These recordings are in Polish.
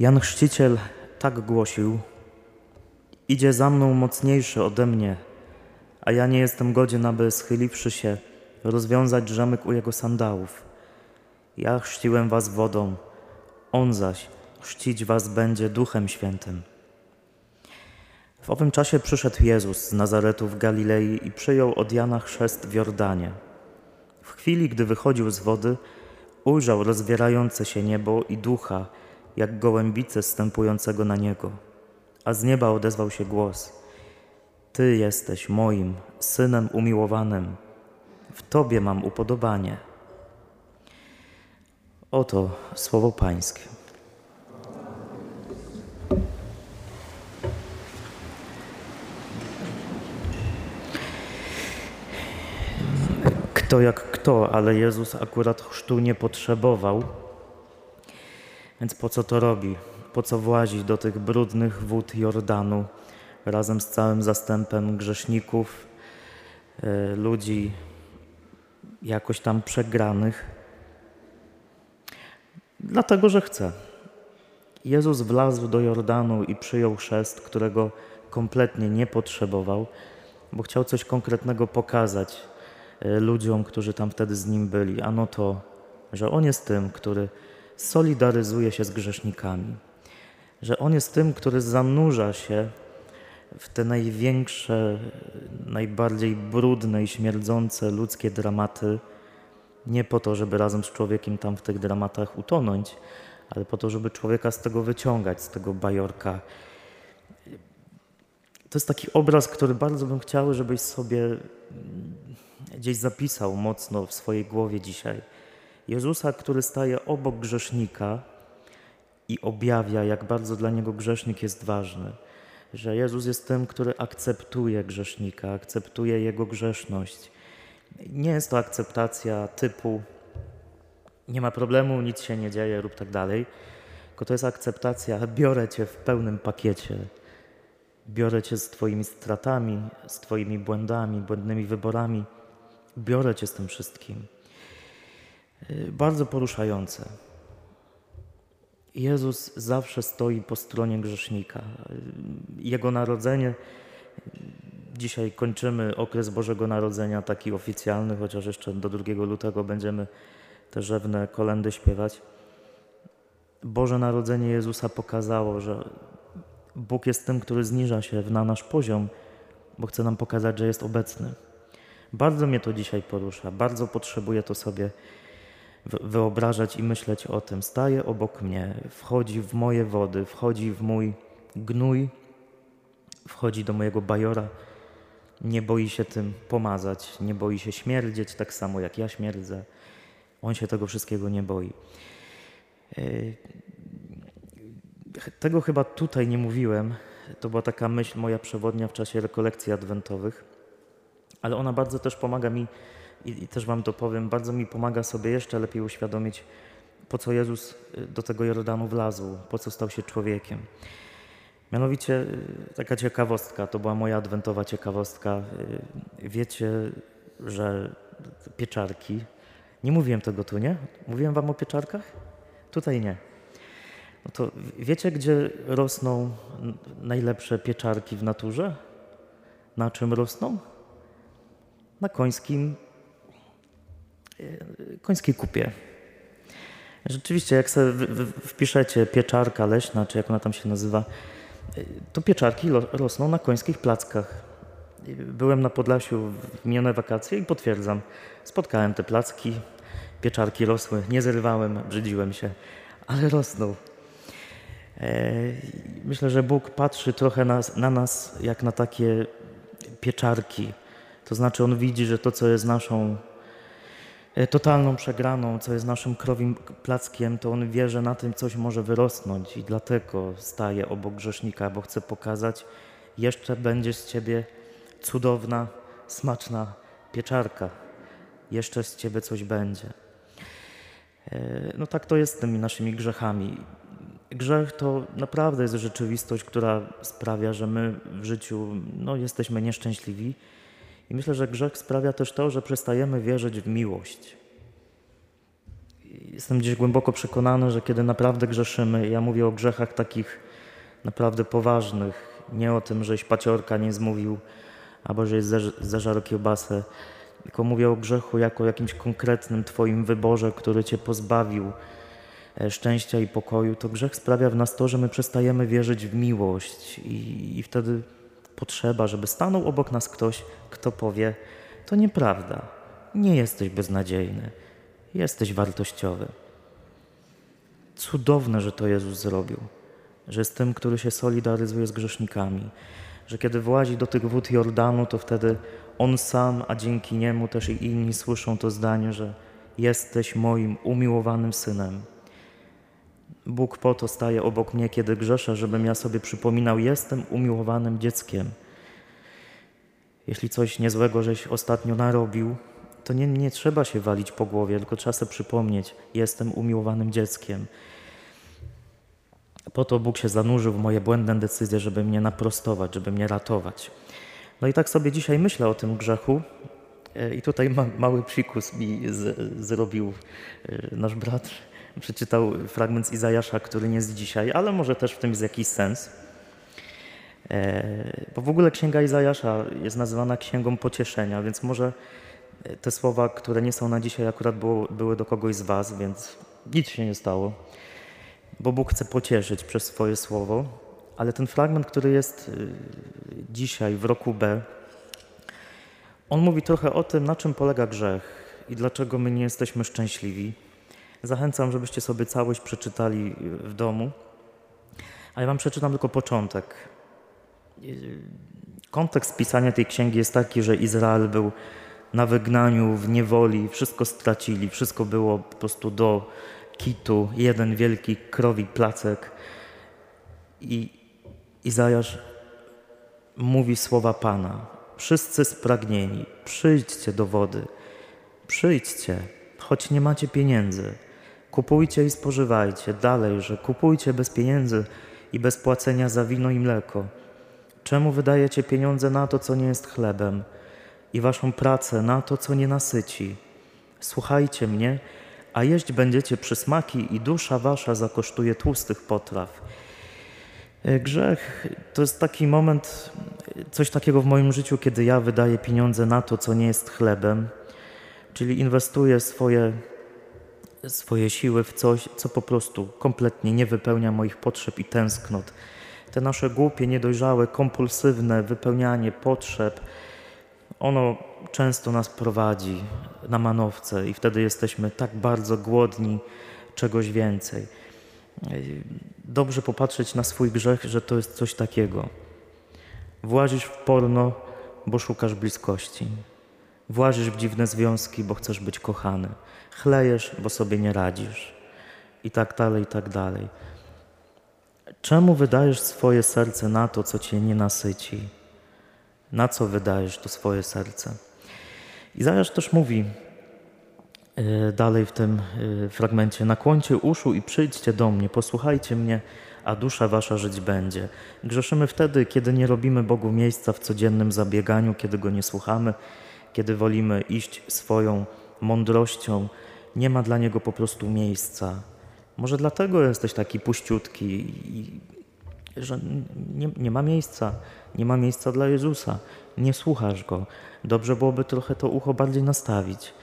Jan Chrzciciel tak głosił: Idzie za mną mocniejszy ode mnie, a ja nie jestem godzien, aby schyliwszy się, rozwiązać rzemyk u jego sandałów. Ja chrzciłem was wodą, on zaś chrzcić was będzie Duchem Świętym. W owym czasie przyszedł Jezus z Nazaretu w Galilei i przyjął od Jana chrzest w Jordanie. W chwili, gdy wychodził z wody, ujrzał rozwierające się niebo i ducha, jak gołębice stępującego na niego. A z nieba odezwał się głos: Ty jesteś moim synem umiłowanym, w Tobie mam upodobanie. Oto słowo Pańskie. Kto jak kto, ale Jezus akurat chrztu nie potrzebował. Więc po co to robi? Po co włazi do tych brudnych wód Jordanu razem z całym zastępem grzeszników, e, ludzi jakoś tam przegranych? Dlatego, że chce. Jezus wlazł do Jordanu i przyjął chrzest, którego kompletnie nie potrzebował, bo chciał coś konkretnego pokazać e, ludziom, którzy tam wtedy z nim byli. Ano to, że On jest tym, który solidaryzuje się z grzesznikami, że On jest tym, który zanurza się w te największe, najbardziej brudne i śmierdzące ludzkie dramaty, nie po to, żeby razem z człowiekiem tam w tych dramatach utonąć, ale po to, żeby człowieka z tego wyciągać, z tego bajorka. To jest taki obraz, który bardzo bym chciał, żebyś sobie gdzieś zapisał mocno w swojej głowie dzisiaj. Jezusa, który staje obok grzesznika i objawia, jak bardzo dla niego grzesznik jest ważny. Że Jezus jest tym, który akceptuje grzesznika, akceptuje jego grzeszność. Nie jest to akceptacja typu nie ma problemu, nic się nie dzieje, rób tak dalej. Tylko to jest akceptacja, biorę cię w pełnym pakiecie. Biorę cię z Twoimi stratami, z Twoimi błędami, błędnymi wyborami. Biorę cię z tym wszystkim. Y, bardzo poruszające. Jezus zawsze stoi po stronie grzesznika. Y, Jego narodzenie, dzisiaj kończymy okres Bożego Narodzenia, taki oficjalny, chociaż jeszcze do 2 lutego będziemy te rzewne kolendy śpiewać. Boże Narodzenie Jezusa pokazało, że Bóg jest tym, który zniża się na nasz poziom, bo chce nam pokazać, że jest obecny. Bardzo mnie to dzisiaj porusza, bardzo potrzebuję to sobie wyobrażać i myśleć o tym. Staje obok mnie, wchodzi w moje wody, wchodzi w mój gnój, wchodzi do mojego bajora. Nie boi się tym pomazać, nie boi się śmierdzieć tak samo jak ja śmierdzę. On się tego wszystkiego nie boi. E, tego chyba tutaj nie mówiłem. To była taka myśl moja przewodnia w czasie rekolekcji adwentowych, ale ona bardzo też pomaga mi i, i też Wam to powiem, bardzo mi pomaga sobie jeszcze lepiej uświadomić, po co Jezus y, do tego Jordanu wlazł, po co stał się człowiekiem. Mianowicie y, taka ciekawostka, to była moja adwentowa ciekawostka. Y, wiecie, że pieczarki, nie mówiłem tego tu, nie? Mówiłem wam o pieczarkach? Tutaj nie. No to wiecie, gdzie rosną najlepsze pieczarki w naturze? Na czym rosną? Na końskim końskiej kupie. Rzeczywiście, jak sobie wpiszecie pieczarka leśna, czy jak ona tam się nazywa, e, to pieczarki rosną na końskich plackach. Byłem na Podlasiu w minione wakacje i potwierdzam, spotkałem te placki, pieczarki rosły, nie zerwałem, brzydziłem się, ale rosną. E, myślę, że Bóg patrzy trochę na, na nas jak na takie pieczarki. To znaczy, On widzi, że to, co jest naszą totalną przegraną, co jest naszym krowim plackiem, to on wie, że na tym coś może wyrosnąć i dlatego staje obok grzesznika, bo chce pokazać, jeszcze będzie z ciebie cudowna, smaczna pieczarka. Jeszcze z ciebie coś będzie. E, no tak to jest z tymi naszymi grzechami. Grzech to naprawdę jest rzeczywistość, która sprawia, że my w życiu no, jesteśmy nieszczęśliwi i myślę, że grzech sprawia też to, że przestajemy wierzyć w miłość. jestem gdzieś głęboko przekonany, że kiedy naprawdę grzeszymy, ja mówię o grzechach takich naprawdę poważnych, nie o tym, żeś paciorka nie zmówił, albo żeś zażarł kiełbasę, tylko mówię o grzechu jako jakimś konkretnym Twoim wyborze, który Cię pozbawił e, szczęścia i pokoju, to grzech sprawia w nas to, że my przestajemy wierzyć w miłość i, i wtedy potrzeba, żeby stanął obok nas ktoś, kto powie, to nieprawda, nie jesteś beznadziejny, jesteś wartościowy. Cudowne, że to Jezus zrobił, że jest tym, który się solidaryzuje z grzesznikami, że kiedy włazi do tych wód Jordanu, to wtedy On sam, a dzięki Niemu też i inni słyszą to zdanie, że jesteś moim umiłowanym Synem. Bóg po to staje obok mnie, kiedy grzeszę, żebym ja sobie przypominał, jestem umiłowanym dzieckiem. Jeśli coś niezłego żeś ostatnio narobił, to nie, nie trzeba się walić po głowie, tylko trzeba sobie przypomnieć, jestem umiłowanym dzieckiem. Po to Bóg się zanurzył w moje błędne decyzje, żeby mnie naprostować, żeby mnie ratować. No i tak sobie dzisiaj myślę o tym grzechu. E, I tutaj ma, mały psikus mi z, zrobił e, nasz brat. Przeczytał fragment z Izajasza, który nie jest dzisiaj, ale może też w tym jest jakiś sens. E, bo w ogóle Księga Izajasza jest nazywana Księgą Pocieszenia, więc może te słowa, które nie są na dzisiaj, akurat było, były do kogoś z Was, więc nic się nie stało bo Bóg chce pocieszyć przez swoje słowo, ale ten fragment, który jest y, dzisiaj w roku B, on mówi trochę o tym, na czym polega grzech i dlaczego my nie jesteśmy szczęśliwi. Zachęcam, żebyście sobie całość przeczytali w domu, a ja Wam przeczytam tylko początek. Y, kontekst pisania tej księgi jest taki, że Izrael był na wygnaniu, w niewoli, wszystko stracili, wszystko było po prostu do kitu, jeden wielki krowi placek. I Izajasz mówi słowa Pana. Wszyscy spragnieni, przyjdźcie do wody, przyjdźcie, choć nie macie pieniędzy. Kupujcie i spożywajcie. Dalej, że kupujcie bez pieniędzy i bez płacenia za wino i mleko. Czemu wydajecie pieniądze na to, co nie jest chlebem, i waszą pracę na to, co nie nasyci? Słuchajcie mnie a jeść będziecie przysmaki i dusza wasza zakosztuje tłustych potraw. E, grzech to jest taki moment, coś takiego w moim życiu, kiedy ja wydaję pieniądze na to, co nie jest chlebem, czyli inwestuję swoje, swoje siły w coś, co po prostu kompletnie nie wypełnia moich potrzeb i tęsknot. Te nasze głupie, niedojrzałe, kompulsywne wypełnianie potrzeb, ono często nas prowadzi na manowce i wtedy jesteśmy tak bardzo głodni czegoś więcej. Dobrze popatrzeć na swój grzech, że to jest coś takiego. Włazisz w porno, bo szukasz bliskości. Włazisz w dziwne związki, bo chcesz być kochany. Chlejesz, bo sobie nie radzisz. I tak dalej, i tak dalej. Czemu wydajesz swoje serce na to, co cię nie nasyci? Na co wydajesz to swoje serce? Izajasz też mówi e, dalej w tym e, fragmencie: Nakłońcie uszu i przyjdźcie do mnie, posłuchajcie mnie, a dusza wasza żyć będzie. Grzeszymy wtedy, kiedy nie robimy Bogu miejsca w codziennym zabieganiu, kiedy go nie słuchamy, kiedy wolimy iść swoją mądrością. Nie ma dla niego po prostu miejsca. Może dlatego jesteś taki puściutki, że nie, nie ma miejsca, nie ma miejsca dla Jezusa, nie słuchasz go. Dobrze byłoby trochę to ucho bardziej nastawić.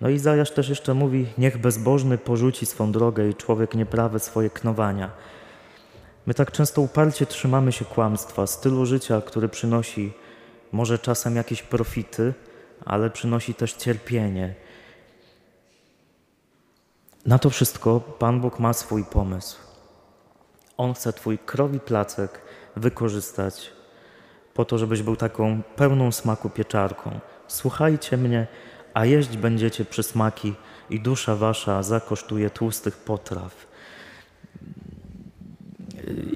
No i Zajasz też jeszcze mówi, niech bezbożny porzuci swą drogę i człowiek nieprawy swoje knowania. My tak często uparcie trzymamy się kłamstwa, stylu życia, który przynosi może czasem jakieś profity, ale przynosi też cierpienie. Na to wszystko Pan Bóg ma swój pomysł. On chce Twój krowi placek wykorzystać po to, żebyś był taką pełną smaku pieczarką. Słuchajcie mnie, a jeść będziecie przysmaki i dusza wasza zakosztuje tłustych potraw.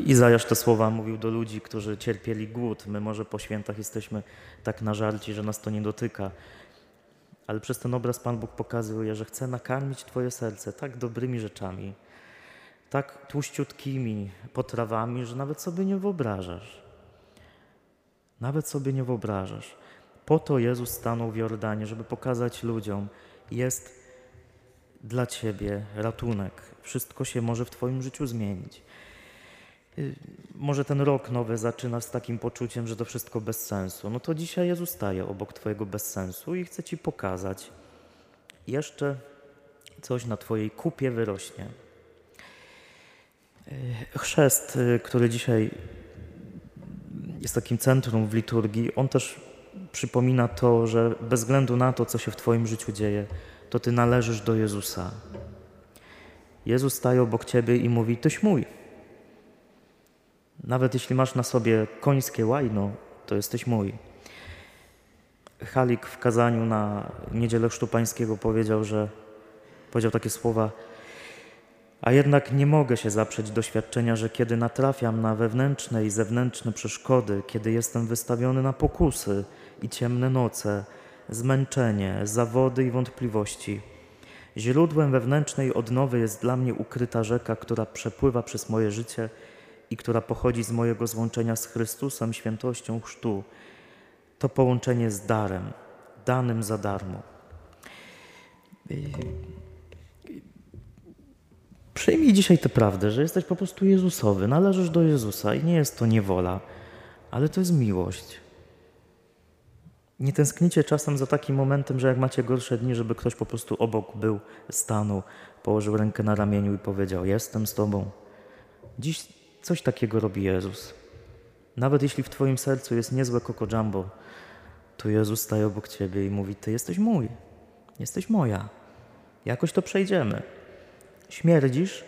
Izajasz te słowa mówił do ludzi, którzy cierpieli głód. My może po świętach jesteśmy tak nażarci, że nas to nie dotyka. Ale przez ten obraz Pan Bóg pokazuje, że chce nakarmić Twoje serce tak dobrymi rzeczami, tak tłuściutkimi potrawami, że nawet sobie nie wyobrażasz. Nawet sobie nie wyobrażasz. Po to Jezus stanął w Jordanie, żeby pokazać ludziom, jest dla ciebie ratunek. Wszystko się może w twoim życiu zmienić. Y, Może ten rok nowy zaczyna z takim poczuciem, że to wszystko bez sensu. No to dzisiaj Jezus staje obok twojego bezsensu i chce ci pokazać jeszcze coś na twojej kupie wyrośnie. Y, Chrzest, y, który dzisiaj jest takim centrum w liturgii, on też przypomina to, że bez względu na to, co się w Twoim życiu dzieje, to Ty należysz do Jezusa. Jezus staje obok Ciebie i mówi: Tyś mój. Nawet jeśli masz na sobie końskie łajno, to jesteś mój. Halik w kazaniu na Niedzielę Chrztu Pańskiego powiedział, że powiedział takie słowa: a jednak nie mogę się zaprzeć doświadczenia, że kiedy natrafiam na wewnętrzne i zewnętrzne przeszkody, kiedy jestem wystawiony na pokusy i ciemne noce, zmęczenie, zawody i wątpliwości, źródłem wewnętrznej odnowy jest dla mnie ukryta rzeka, która przepływa przez moje życie i która pochodzi z mojego złączenia z Chrystusem, świętością chrztu. To połączenie jest darem, danym za darmo. Przyjmij dzisiaj tę prawdę, że jesteś po prostu Jezusowy, należysz do Jezusa i nie jest to niewola, ale to jest miłość. Nie tęsknicie czasem za takim momentem, że jak macie gorsze dni, żeby ktoś po prostu obok był, stanął, położył rękę na ramieniu i powiedział: Jestem z Tobą. Dziś coś takiego robi Jezus. Nawet jeśli w Twoim sercu jest niezłe koko jumbo, to Jezus staje obok Ciebie i mówi: Ty jesteś mój, jesteś moja. Jakoś to przejdziemy. Śmierdzisz,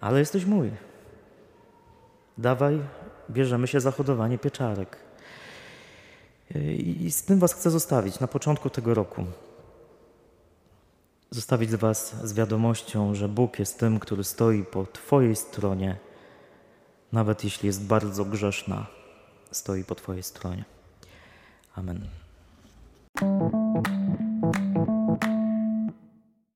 ale jesteś mój. Dawaj, bierzemy się za hodowanie pieczarek. I z tym Was chcę zostawić na początku tego roku. Zostawić Was z wiadomością, że Bóg jest tym, który stoi po Twojej stronie, nawet jeśli jest bardzo grzeszna, stoi po Twojej stronie. Amen.